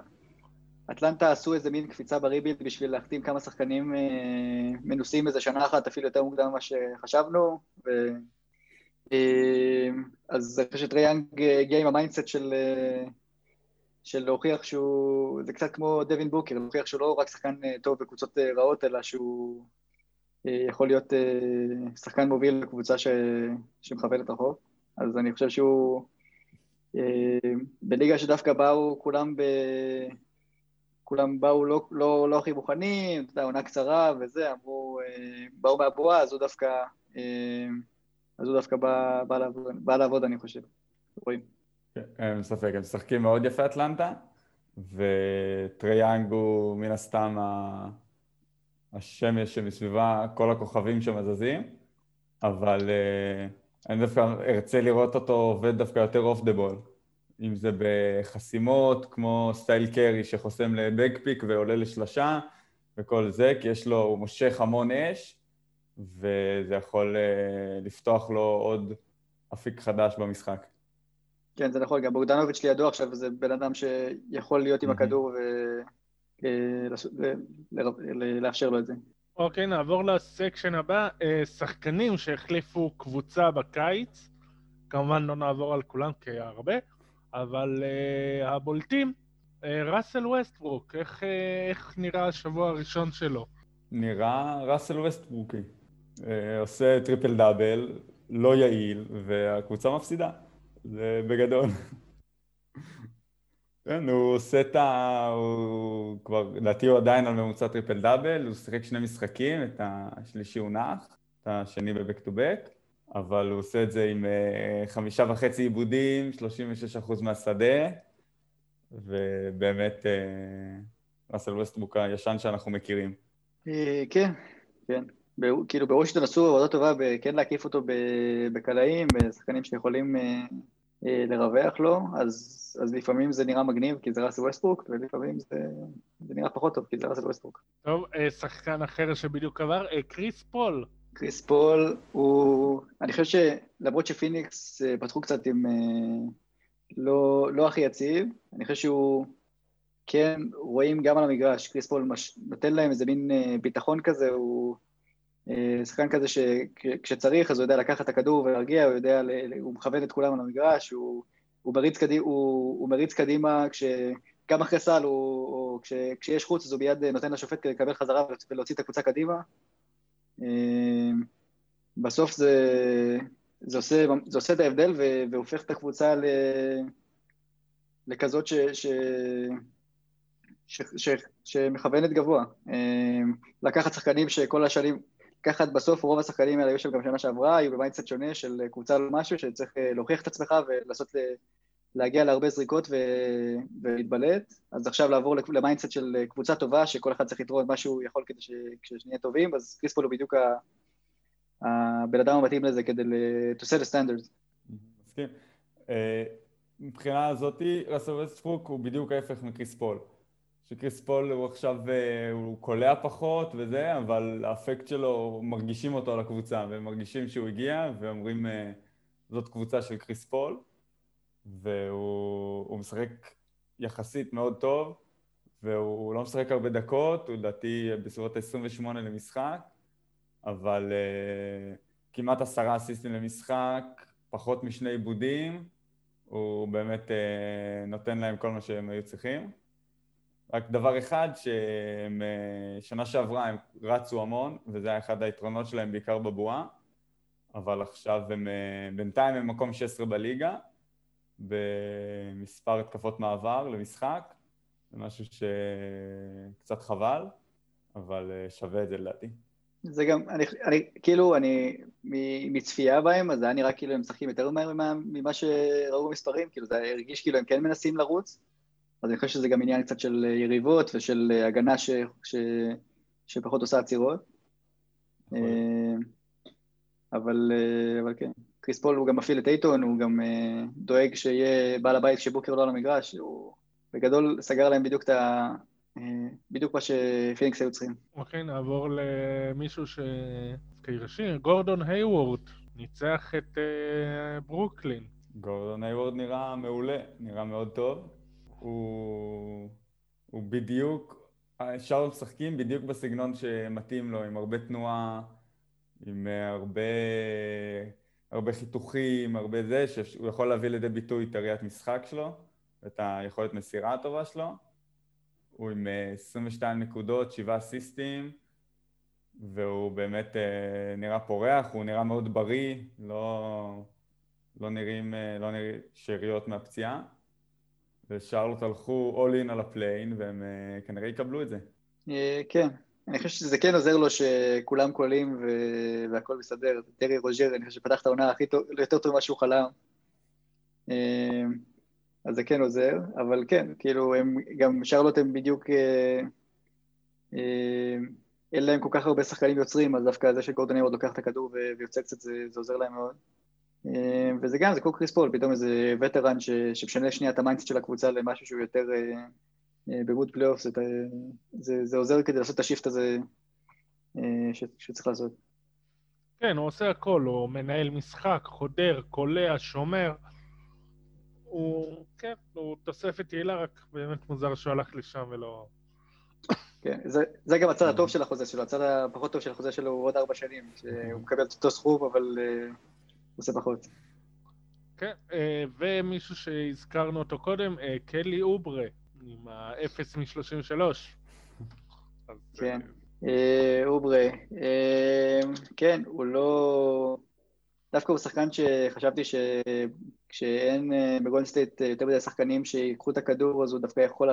אטלנטה עשו איזה מין קפיצה ב rebuild בשביל להחתים כמה שחקנים אה, מנוסים איזה שנה אחת, אפילו יותר מוקדם ממה שחשבנו. ו... אה, אז אני חושב שטרי יאנג הגיע עם ה mindset של, אה, של להוכיח שהוא, זה קצת כמו דווין בוקר, להוכיח שהוא לא רק שחקן אה, טוב בקבוצות אה, רעות, אלא שהוא אה, יכול להיות אה, שחקן מוביל בקבוצה ש... שמכוונת רחוק. אז אני חושב שהוא... אה, בליגה שדווקא באו כולם ב... כולם באו לא, לא, לא הכי מוכנים, אתה יודע, עונה קצרה וזה, אמרו, אה, באו מהבועה, אז הוא דווקא, אה, אז הוא דווקא בא, בא, לעבוד, בא לעבוד, אני חושב. רואים. כן, אין ספק, הם משחקים מאוד יפה אטלנטה, וטרי יאנג הוא מן הסתם השמש שמסביבה כל הכוכבים זזים, אבל אה, אני דווקא רוצה לראות אותו עובד דווקא יותר off the ball. אם זה בחסימות, כמו סטף קרי שחוסם ל back pick ועולה לשלשה, וכל זה, כי יש לו, הוא מושך המון אש, וזה יכול uh, לפתוח לו עוד אפיק חדש במשחק. כן, זה נכון, גם בוגדנוביץ' לידו עכשיו, זה בן אדם שיכול להיות עם הכדור ולאפשר לו את זה. אוקיי, נעבור לסקשן הבא. אה, שחקנים שהחליפו קבוצה בקיץ, כמובן לא נעבור על כולם כי היה הרבה, אבל הבולטים, ראסל ווסטברוק, איך, איך נראה השבוע הראשון שלו? נראה ראסל ווסטברוקי. אה, עושה triple double, לא יעיל, והקבוצה מפסידה. זה בגדול. *laughs* כן, הוא עושה את ה... הוא כבר, לדעתי הוא עדיין על ממוצע triple double, הוא שיחק שני משחקים, את השלישי הוא נח, את השני ב back to back, אבל הוא עושה את זה עם אה, חמישה וחצי איבודים, 36 אחוז מהשדה, ובאמת אה, ראסל ווסטברוק הישן שאנחנו מכירים. אה, כן, כן. כאילו בוושינגטון עשו עבודה טובה כן להקיף אותו בקלעים, בשחקנים שיכולים אה, לרווח לו, אז, אז לפעמים זה נראה מגניב כי זה ראסל ווסטברוק, ולפעמים זה, זה נראה פחות טוב כי זה ראסל ווסטברוק. טוב, אה, שחקן אחר שבדיוק עבר, אה, קריס פול. קריס פול הוא... אני חושב שלמרות שפיניקס פתחו קצת עם לא, לא הכי יציב, אני חושב שהוא כן, רואים גם על המגרש, קריס פול מש... נותן להם איזה מין ביטחון כזה, הוא... אה, שחקן כזה שכשצריך אז הוא יודע לקחת את הכדור ולהרגיע, הוא יודע, הוא מכוון את כולם על המגרש, הוא, הוא, מריץ, קדימה, הוא, הוא מריץ קדימה, כש, גם אחרי סל, הוא, או כש, כשיש חוץ אז הוא מיד נותן לשופט לקבל חזרה ולהוציא את הקבוצה קדימה. אה, בסוף זה, זה, עושה, זה עושה את ההבדל והופך את הקבוצה ל, לכזאת ש, ש, ש, ש, שמכוונת גבוה. אה, לקחת שחקנים שכל השנים, לקחת בסוף רוב השחקנים האלה היו שם גם שנה שעברה, היו ב mindset שונה של קבוצה על משהו שצריך אה, להוכיח את עצמך ולנסות להגיע להרבה זריקות ו... ולהתבלט, אז עכשיו לעבור ל mindset של קבוצה טובה, שכל אחד צריך לתרום מה שהוא יכול כדי. שנהיה טובים, אז קריס פול הוא בדיוק הבן אדם המתאים לזה כדי to set a standard. מסכים. אה, מבחינה הזאתי, ראסל ווסטברוק הוא בדיוק ההפך מקריס פול. שקריס פול הוא עכשיו, אה, הוא קולע פחות וזה, אבל האפקט שלו, מרגישים אותו על הקבוצה, והם מרגישים שהוא הגיע, ואומרים, אה, זאת קבוצה של קריס פול, והוא משחק יחסית מאוד טוב, והוא לא משחק הרבה דקות, הוא לדעתי בסביבות ה-28 למשחק, אבל uh, כמעט עשרה אסיסטים למשחק, פחות משני עיבודים, הוא באמת uh, נותן להם כל מה שהם היו צריכים. רק דבר אחד, ששנה שעברה הם רצו המון, וזה היה אחד היתרונות שלהם בעיקר בבועה, אבל עכשיו הם, בינתיים הם מקום 16 בליגה, במספר התקפות מעבר למשחק, זה משהו שקצת חבל, אבל שווה את זה לדעתי. זה גם, אני, אני כאילו, אני מצפייה בהם, אז זה היה נראה כאילו הם משחקים יותר מהר ממה שראו במספרים, כאילו זה הרגיש כאילו הם כן מנסים לרוץ, אז אני חושב שזה גם עניין קצת של יריבות ושל הגנה ש, ש, שפחות עושה עצירות. נכון. אה, אבל, אה, אבל כן, קריס פול הוא גם מפעיל את אייטון, הוא גם אה, דואג שיהיה בעל הבית כשבוקר לא על המגרש, הוא בגדול סגר להם בדיוק את ה... בדיוק מה שפיניקס היו צריכים. אוקיי, נעבור למישהו ש... כראשי, גורדון היוורד, ניצח את ברוקלין. גורדון היוורד נראה מעולה, נראה מאוד טוב. הוא, הוא בדיוק, שרלוט משחקים בדיוק בסגנון שמתאים לו, עם הרבה תנועה, עם הרבה, הרבה חיתוכים, הרבה זה, שהוא יכול להביא לידי ביטוי את הראיית משחק שלו, ואת היכולת מסירה הטובה שלו. הוא עם 22 נקודות, 7 אסיסטים, והוא באמת אה, נראה פורח, הוא נראה מאוד בריא, לא, לא נראים, אה, לא נראים שאריות מהפציעה. ושרלוט הלכו all in על הפליין, והם uh, כנראה יקבלו את זה. אה, כן, אני חושב שזה כן עוזר לו שכולם קולעים ו- והכל מסתדר. טרי רוזיר, אני חושב שפתח את העונה הכי טוב, יותר טוב ממה שהוא חלם. אה, אז זה כן עוזר, אבל כן, כאילו, הם, גם שרלוט הם בדיוק... אין להם כל כך הרבה שחקנים יוצרים, אז דווקא זה שגורדון עוד לוקח את הכדור ויוצא קצת, זה, זה עוזר להם מאוד. אה, וזה גם, זה כמו קריס פול, פתאום איזה veteran ש, שמשנה שנייה את ה mindset של הקבוצה למשהו שהוא יותר, אה, אה, בגוד פלייאוף, זה, זה, זה עוזר כדי לעשות את ה shift הזה ש, שצריך לעשות. כן, הוא עושה הכל, הוא מנהל משחק, חודר, קולע, שומר. הוא, כן, הוא תוספת יעילה, רק באמת מוזר שהוא הלך לשם ולא... כן, זה, זה גם הצד הטוב של החוזה שלו, הצד הפחות טוב של החוזה שלו הוא עוד ארבע שנים, שהוא מקבל את אותו סכום, אבל אה, עושה פחות. כן, אה, ומישהו שהזכרנו אותו קודם, אה, קלי אוברה, עם ה-0 מ-33. כן, אה, אוברה, כן, הוא לא... דווקא הוא שחקן שחשבתי שכשאין בגולדן סטייט יותר מדי שחקנים שיקחו את הכדור, אז הוא דווקא יכול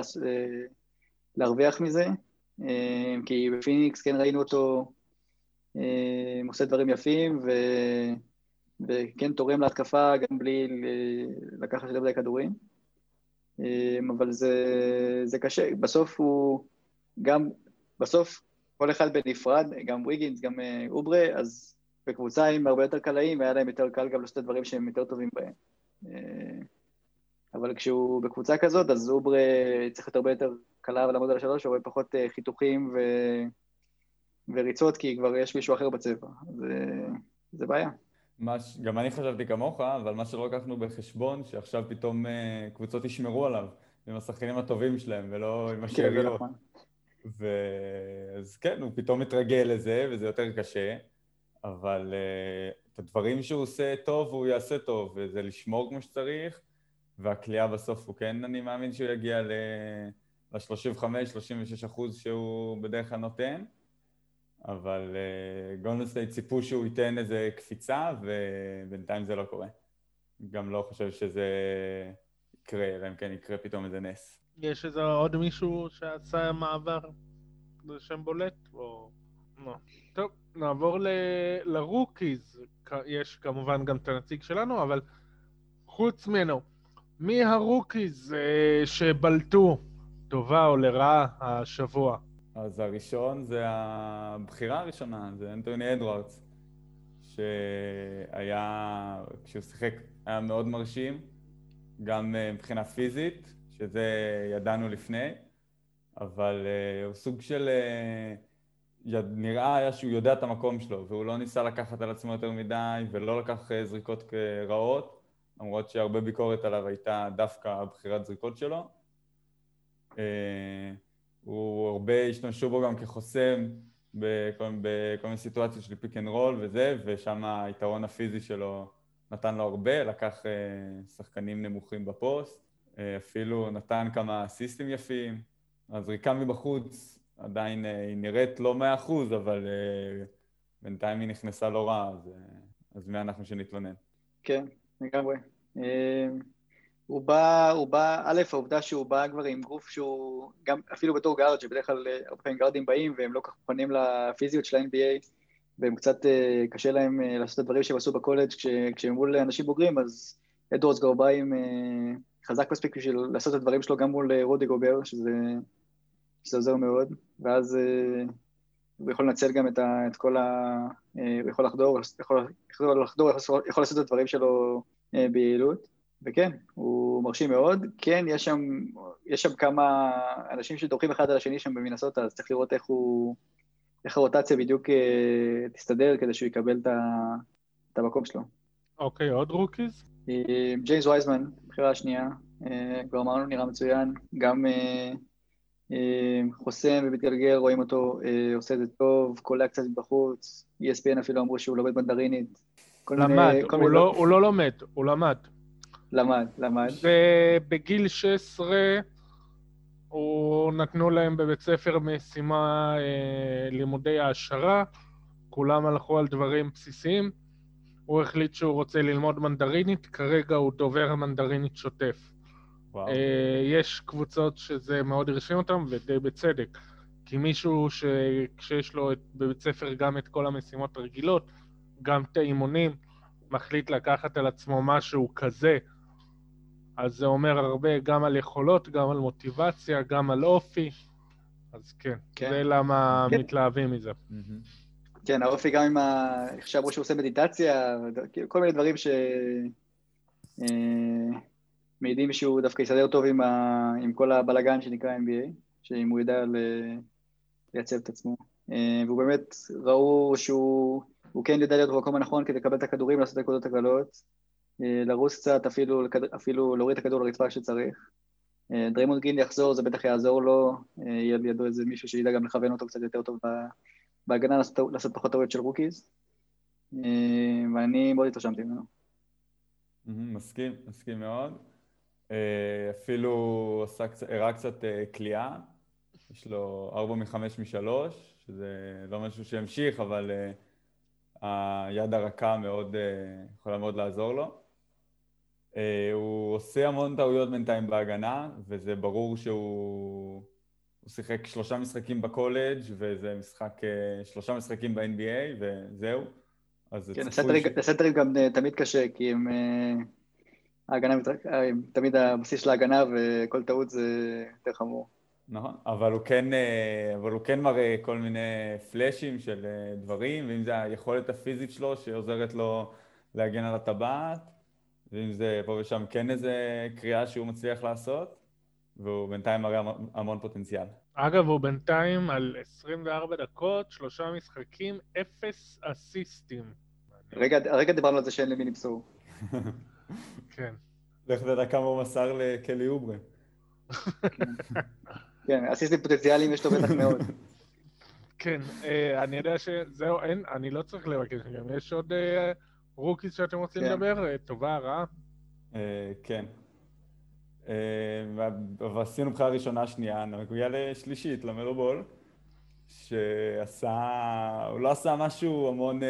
להרוויח מזה. אה, כי בפיניקס כן ראינו אותו אה, עושה דברים יפים, ו... וכן תורם להתקפה גם בלי לקחת יותר מדי כדורים. אה, אבל זה, זה קשה, בסוף הוא גם, בסוף כל אחד בנפרד, גם ויגינס, גם אוברה, אז בקבוצה עם הרבה יותר קלעים, היה להם יותר קל גם לעשות את הדברים שהם יותר טובים בהם. אבל כשהוא בקבוצה כזאת, אז אוברה צריך להיות הרבה יותר קלה ולעמוד על השלוש, הרבה פחות אה, חיתוכים ו... וריצות, כי כבר יש מישהו אחר בצבע. זה, זה בעיה. מש... גם אני חשבתי כמוך, אבל מה שלא לקחנו בחשבון, שעכשיו פתאום uh, קבוצות ישמרו עליו, עם השחקנים הטובים שלהם, ולא עם השאריות. כן, ו... אז כן, הוא פתאום מתרגל לזה, וזה יותר קשה, אבל uh, את הדברים שהוא עושה טוב, הוא יעשה טוב, וזה לשמור כמו שצריך, והקליעה בסוף הוא כן, אני מאמין שהוא יגיע ל... ל-35-36 אחוז שהוא בדרך כלל נותן, אבל אה, גולדן סטייט ציפו שהוא ייתן איזה קפיצה, ובינתיים זה לא קורה. גם לא חושב שזה יקרה, אלא אם כן יקרה פתאום איזה נס. יש איזה עוד מישהו שעשה מעבר לשם בולט, או... לא. טוב, נעבור ל... ל rookies. יש כמובן גם את הנציג שלנו, אבל חוץ ממנו, מי ה rookies אה, שבלטו לטובה או לרעה השבוע? אז הראשון זה הבחירה הראשונה, זה אנטוני אדוארדס, שהיה, כשהוא שיחק, היה מאוד מרשים, גם אה, מבחינה פיזית, שזה ידענו לפני, אבל אה, הוא סוג של... אה, נראה היה שהוא יודע את המקום שלו, והוא לא ניסה לקחת על עצמו יותר מדי, ולא לקח זריקות רעות, למרות שהרבה ביקורת עליו הייתה דווקא הבחירת זריקות שלו. אה, הוא הרבה השתמשו בו גם כחוסם בכל, בכל מיני סיטואציות של pick and roll וזה, ושם היתרון הפיזי שלו נתן לו הרבה, לקח אה, שחקנים נמוכים בפוסט, אה, אפילו נתן כמה אסיסטים יפים. הזריקה מבחוץ עדיין היא נראית לא מאה אחוז, אבל בינתיים היא נכנסה לא רע, אז, אז מי אנחנו שנתלונן? כן, לגמרי. הוא בא, הוא בא, א', העובדה שהוא בא כבר עם גוף שהוא, גם אפילו בתור גארד, שבדרך כלל אה, הרבה פעמים גארדים באים והם לא כל כך מוכנים לפיזיות של ה-NBA, והם קצת אה, קשה להם אה, לעשות את הדברים שהם עשו בקולג' כש, כשהם מול אנשים בוגרים, אז אדוורדס כבר בא עם חזק מספיק בשביל לעשות את הדברים שלו גם מול רודי גובר, שזה, שזה עוזר מאוד, ואז הוא יכול לנצל גם את, ה, את כל ה... הוא יכול לחדור, יכול, יכול לחדור, יכול לעשות את הדברים שלו ביעילות. וכן, הוא מרשים מאוד. כן, יש שם, יש שם כמה אנשים שדורכים אחד על השני שם במינסוטה, אז צריך לראות איך הוא, איך הרוטציה בדיוק אה, תסתדר כדי שהוא יקבל את המקום שלו. אוקיי, עוד rookies? אה, ג'יימס וייזמן, בחירה השנייה, אה, כבר אמרנו, נראה מצוין. גם חוסם ומתגלגל, רואים אותו עושה את זה טוב, קולע קצת מבחוץ, ESPN אפילו אמרו שהוא לומד מנדרינית. למד, לא, הוא לא לומד, הוא למד. למד, למד. ובגיל 16 הוא נתנו להם בבית ספר משימה אה, לימודי העשרה, כולם הלכו על דברים בסיסיים. הוא החליט שהוא רוצה ללמוד מנדרינית, כרגע הוא דובר מנדרינית שוטף. וואו. אה, יש קבוצות שזה מאוד הרשים אותם, ודי בצדק. כי מישהו שכשיש לו את, בבית ספר גם את כל המשימות הרגילות, גם את האימונים, מחליט לקחת על עצמו משהו כזה, אז זה אומר הרבה גם על יכולות, גם על מוטיבציה, גם על אופי. אז כן, כן. זה למה כן. מתלהבים מזה. כן, האופי גם עם ה... איך שאמרו שהוא עושה מדיטציה, כאילו, כל מיני דברים ש... אה, מעידים שהוא דווקא יסתדר טוב עם, ה... עם כל הבלגן שנקרא NBA, שאם הוא ידע ל... לייצב את עצמו. אה, והוא באמת, ראו שהוא כן יודע להיות במקום הנכון כדי לקבל את הכדורים, לעשות את נקודות הקלות, אה, לרוץ קצת, אפילו, אפילו להוריד את הכדור לרצפה כשצריך. אה, דריימונד גרין יחזור, זה בטח יעזור לו, יהיה לידו איזה מישהו שידע גם לכוון אותו קצת יותר טוב בהגנה, לעשות, פחות טעויות של rookies. ואני מאוד התרשמתי ממנו. מסכים, מסכים מאוד. אפילו הראה קצת קליעה, יש לו 4 מ-5 מ-3, שזה לא משהו שימשיך, אבל היד הרכה מאוד, יכולה מאוד לעזור לו. Uh, הוא עושה המון טעויות בינתיים בהגנה, וזה ברור שהוא שיחק שלושה משחקים בקולג' וזה משחק, uh, שלושה משחקים ב-NBA, וזהו. אז כן, הסנטרים ש... גם תמיד קשה, כי הם... ההגנה, תמיד הבסיס של ההגנה, וכל טעות זה יותר חמור. נכון, אבל הוא כן, אה, אבל הוא כן מראה כל מיני פלאשים של אה, דברים, ואם זה היכולת הפיזית שלו שעוזרת לו להגן על הטבעת, ואם זה פה ושם כן איזה קריאה שהוא מצליח לעשות, והוא בינתיים מראה המון פוטנציאל. אגב, הוא בינתיים על 24 דקות, שלושה משחקים, אפס אסיסטים. רגע, רגע דיברנו על זה שאין למי למסור. *laughs* כן. לך תדע כמה הוא מסר לקלי אוברה. *laughs* כן, אסיסטים פוטנציאליים יש לו בטח מאוד. *laughs* כן, אה, אני יודע שזהו, אין, אני לא צריך לבקש יש עוד אה, rookies שאתם רוצים כן. לדבר? אה, טובה, רעה? כן. ועשינו בחירה ראשונה, שנייה, נגיע לשלישית, למלו בול, שעשה, הוא לא עשה משהו המון,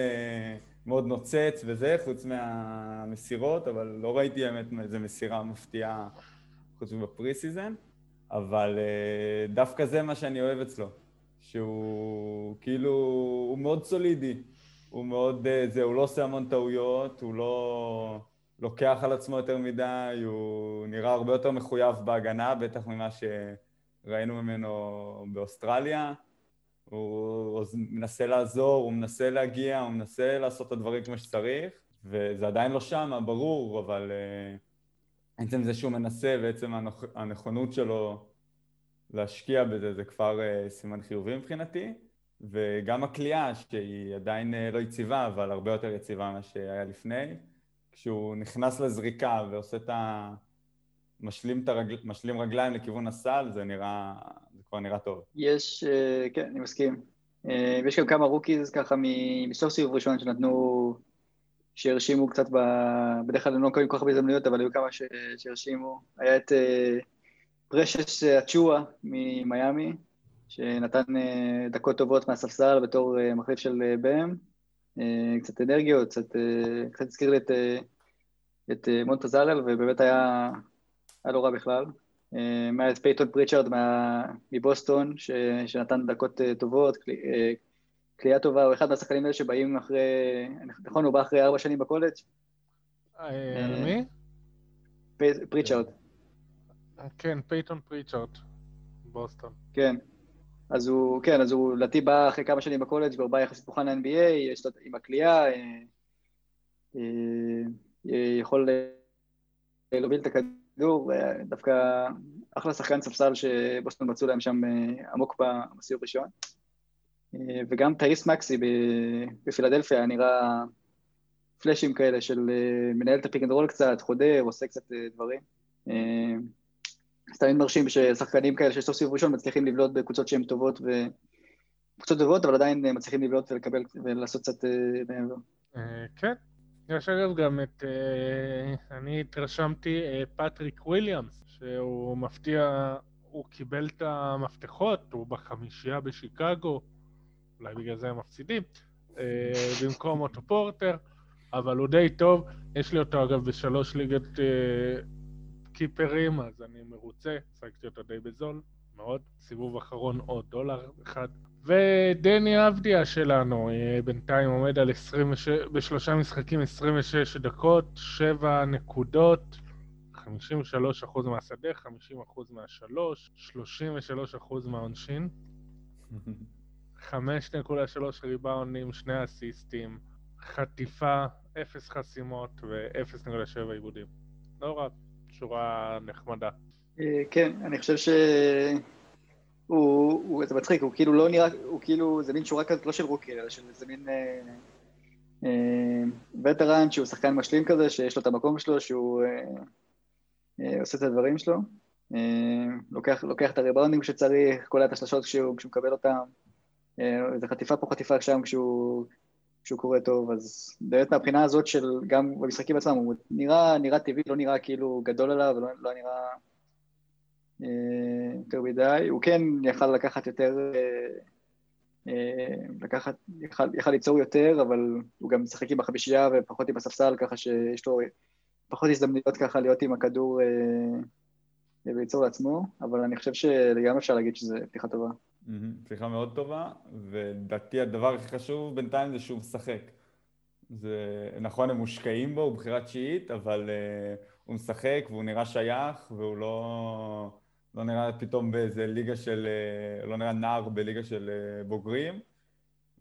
מאוד נוצץ וזה, חוץ מהמסירות, אבל לא ראיתי באמת איזה מסירה מפתיעה חוץ מב preseason. אבל אה, דווקא זה מה שאני אוהב אצלו, שהוא כאילו, הוא מאוד סולידי, הוא מאוד, אה, זה, הוא לא עושה המון טעויות, הוא לא לוקח על עצמו יותר מדי, הוא נראה הרבה יותר מחויב בהגנה, בטח ממה שראינו ממנו באוסטרליה. הוא מנסה לעזור, הוא מנסה להגיע, הוא מנסה לעשות את הדברים כמו שצריך, וזה עדיין לא שם, ברור, אבל... Uh, עצם זה שהוא מנסה ועצם הנכונות שלו להשקיע בזה זה כבר אה, סימן חיובי מבחינתי וגם הקליעה שהיא עדיין אה, לא יציבה אבל הרבה יותר יציבה ממה שהיה לפני כשהוא נכנס לזריקה ועושה את ה... משלים, את הרגל... משלים רגליים לכיוון הסל זה נראה, זה כבר נראה טוב. יש, אה, כן, אני מסכים. אה, ויש גם כמה rookies ככה מסוף סיבוב ראשון שנתנו שהרשימו קצת, ב... בדרך כלל הם לא מקבלים כל כך הרבה הזדמנויות, אבל היו כמה. שהרשימו. היה את פרשס אצ'ואה ממיאמי, שנתן אה, דקות טובות מהספסל בתור אה, מחליף של בם. אה, קצת אנרגיות, קצת, קצת הזכיר לי את, את מונטרז הארל, ובאמת היה, היה לא רע בכלל. היה את פייתון פריצ'רד מבוסטון, ש... שנתן דקות טובות, קליעה טובה, הוא אחד מהשחקנים האלה שבאים אחרי, נכון, הוא בא אחרי ארבע שנים בקולג'? אה, אה, מי? פריצ'ארד. כן, פייתון פריצ'ארד, בוסטון. כן. אז הוא, כן, אז הוא לדעתי בא אחרי כמה שנים בקולג' והוא בא יחסית מוכן ל-NBA, יש לו עם הקליעה, אה, יכול להוביל את הכדור, דווקא אחלה שחקן ספסל שבוסטון מצאו להם שם עמוק בסיבוב ראשון. אה, וגם טייריס מקסי בפילדלפיה נראה פלאשים כאלה של אה, מנהל את ה pick and roll קצת, חודר, עושה קצת אה, דברים. אז תמיד מרשים ששחקנים כאלה שיש סוף סיבוב ראשון מצליחים לבלוט בקבוצות שהן טובות ו... קבוצות טובות, אבל עדיין מצליחים לבלוט ולקבל ולעשות קצת מעבר. כן, יש אגב גם את, אני התרשמתי, פטריק וויליאמס, שהוא מפתיע, הוא קיבל את המפתחות, הוא בחמישייה בשיקגו, אולי בגלל זה הם מפסידים, אה, במקום אוטו פורטר, אבל הוא די טוב. יש לי אותו אגב בשלוש ליגת אה, קיפרים, אז אני מרוצה, השגתי אותו די בזול, מאוד. סיבוב אחרון עוד דולר אחד. ודני אבדיה שלנו, אה, בינתיים עומד על 26, בשלושה משחקים 26 דקות, 7 נקודות, 53% מהשדה, 50% מהשלוש, 33% מהעונשין. 5.3 ריבאונדים, שני אסיסטים, חטיפה, אפס חסימות ו-0.7 עיבודים. לא רע. בצורה נחמדה. אה, כן, אני חושב ש... הוא, הוא, זה מצחיק, הוא כאילו לא נראה, הוא כאילו, זה מין שורה כזאת לא של רוקי, אלא של איזה מין אה, אה, וטרן שהוא שחקן משלים כזה, שיש לו את המקום שלו, שהוא עושה את הדברים שלו, לוקח, לוקח את הריבאונדים כשצריך, קולע את השלשות כשהוא, כשהוא מקבל אותם, איזה חטיפה פה חטיפה שם כשהוא, כשהוא קורא טוב, אז באמת מהבחינה הזאת של גם במשחקים עצמם, הוא נראה, נראה טבעי, לא נראה כאילו גדול עליו, לא, לא נראה... אה, יותר מדי, הוא כן יכל לקחת יותר, אה, אה, לקחת, יכל, יכל ליצור יותר, אבל הוא גם משחק עם החמישייה ופחות עם הספסל, ככה שיש לו פחות הזדמנויות ככה להיות עם הכדור וליצור לעצמו, אבל אני חושב שלגמרי אפשר להגיד שזו פתיחה טובה. פתיחה מאוד טובה, ולדעתי הדבר הכי חשוב בינתיים זה שהוא משחק. זה נכון, הם מושקעים בו, הוא בחירה תשיעית, אבל uh, הוא משחק והוא נראה שייך, והוא לא... לא נראה פתאום באיזה ליגה של, אה, לא נראה נער בליגה של אה, בוגרים,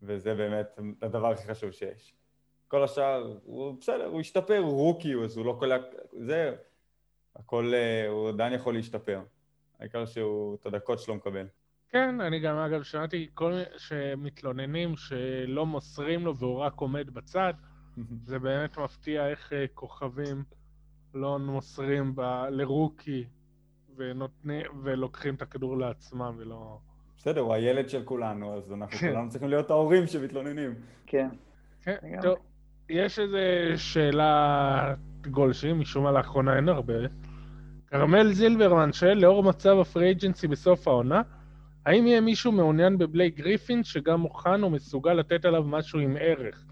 וזה באמת הדבר הכי חשוב שיש. כל השאר, הוא בסדר, הוא השתפר, הוא רוקי, אז הוא לא כל... זה, הכל, אה, הוא עדיין יכול להשתפר. העיקר שהוא את הדקות שלו מקבל. כן, אני גם אגב שמעתי כל מיני שמתלוננים שלא מוסרים לו והוא רק עומד בצד. זה באמת מפתיע איך כוכבים לא מוסרים ב... לרוקי ונותני, ולוקחים את הכדור לעצמם ולא... בסדר, הוא הילד של כולנו, אז אנחנו כן. כולנו צריכים להיות ההורים שמתלוננים. כן. כן, טוב. יש איזו שאלה גולשי, משום מה לאחרונה אין הרבה. כרמל זילברמן שואל, לאור מצב הפרי אג'נסי בסוף העונה, האם יהיה מישהו מעוניין בבלייק גריפין שגם מוכן ומסוגל לתת עליו משהו עם ערך?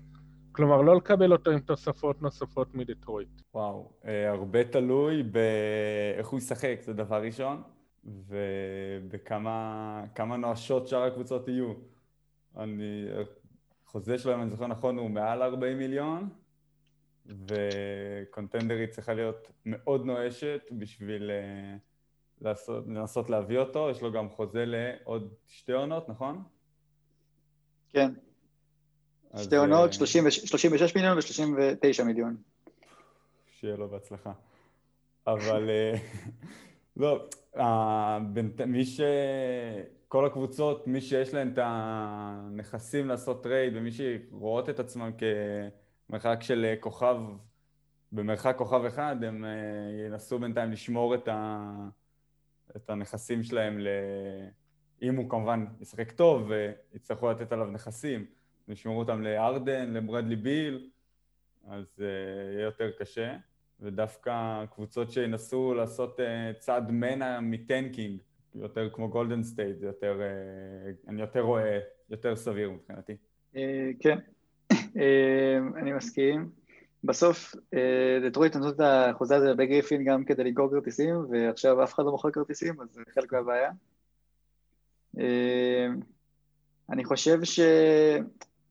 כלומר, לא לקבל אותו עם תוספות נוספות מדטרויט. וואו, אה, הרבה תלוי באיך הוא ישחק, זה דבר ראשון, ובכמה נואשות שאר הקבוצות יהיו. אני, החוזה שלו, אם אני זוכר נכון, הוא מעל 40 מיליון, וקונטנדרית צריכה להיות מאוד נואשת בשביל uh, לעשות, לנסות להביא אותו, יש לו גם חוזה לעוד שתי עונות, נכון? כן. שתי עונות, 36 אה, מיליון ו-39 מיליון. שיהיה לו בהצלחה. אבל אה, *laughs* לא, מי ש... כל הקבוצות, מי שיש להן את הנכסים לעשות trade ומי שרואות את עצמם כמרחק של אה, כוכב, במרחק כוכב אחד, הם ינסו בינתיים לשמור את, ה... את הנכסים שלהם ל... אם הוא כמובן ישחק טוב ויצטרכו לתת עליו נכסים. ושמרו אותם להארדן, לברדלי ביל, אז אה, יהיה יותר קשה. ודווקא קבוצות שינסו לעשות אה, צעד מנע מ tanking, יותר כמו גולדן סטייט, זה יותר, אה, אני יותר רואה, יותר סביר מבחינתי. כן, *coughs* אני מסכים. בסוף דטרויט נתנו את החוזה הזה בגריפין גם כדי לגרור כרטיסים, ועכשיו אף אחד לא מוכר כרטיסים, אז זה חלק מהבעיה. אני חושב ש...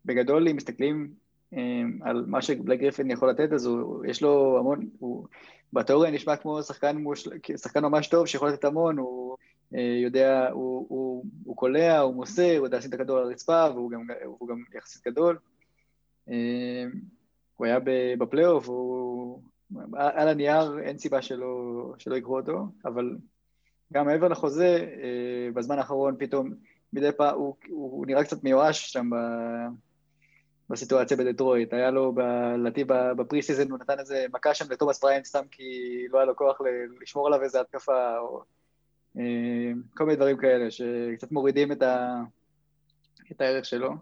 בגדול, אם מסתכלים אה, על מה שבלק גריפין יכול לתת, אז הוא, יש לו המון, הוא בתיאוריה נשמע כמו שחקן, שחקן ממש טוב שיכול לתת המון, הוא אה, יודע, הוא, הוא, הוא קולע, הוא מוסר, הוא יודע לשים את הכדור על הרצפה, והוא גם, גם יחסית גדול. אה, הוא היה בפלייאוף, הוא... על הנייר אין סיבה שלא, שלא יקחו אותו, אבל גם מעבר לחוזה, בזמן האחרון פתאום, מדי פעם, הוא, הוא נראה קצת מיואש שם בסיטואציה בדטרויט. היה לו, לדעתי, ב preseason, הוא נתן איזה מכה שם לתומאס בריינט סתם כי לא היה לו כוח לשמור עליו איזה התקפה, או אה, כל מיני דברים כאלה, שקצת מורידים את, ה, את הערך שלו.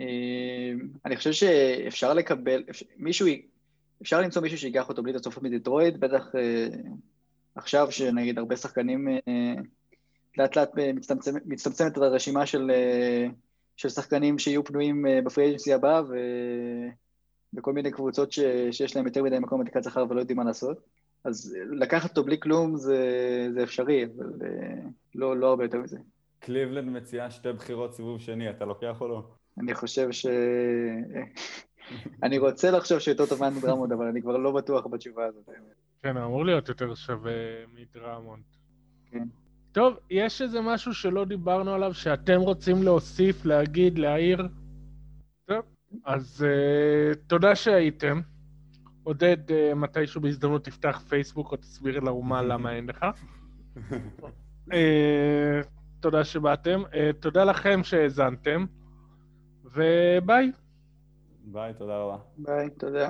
אה, אני חושב שאפשר לקבל, מישהו, אפשר למצוא מישהו שייקח אותו בלי תצופות מדטרויט, בטח אה, עכשיו שנגיד הרבה שחקנים לאט לאט מצטמצמת הרשימה של של שחקנים שיהיו פנויים אה, בפרי אג'נסי הבא, ו... וכל מיני קבוצות ש... שיש להם יותר מדי מקום בתקרת שכר ולא יודעים מה לעשות. אז לקחת אותו בלי כלום זה, זה אפשרי, אבל אה, לא, לא הרבה יותר מזה. קליבלנד מציעה שתי בחירות סיבוב שני, אתה לוקח או לא? אני חושב ש... אני רוצה לחשוב שיותר טוב מדרמונד, אבל אני כבר לא בטוח בתשובה הזאת. כן, אמור להיות יותר שווה מדרמונד. כן. טוב, יש איזה משהו שלא דיברנו עליו שאתם רוצים להוסיף, להגיד, להעיר? טוב, אז uh, תודה שהייתם. עודד, אה, מתישהו בהזדמנות תפתח פייסבוק או תסביר לאומה *laughs* למה אין לך. אה, תודה שבאתם. אה, תודה לכם שהאזנתם, וביי. ביי, תודה רבה. ביי, תודה.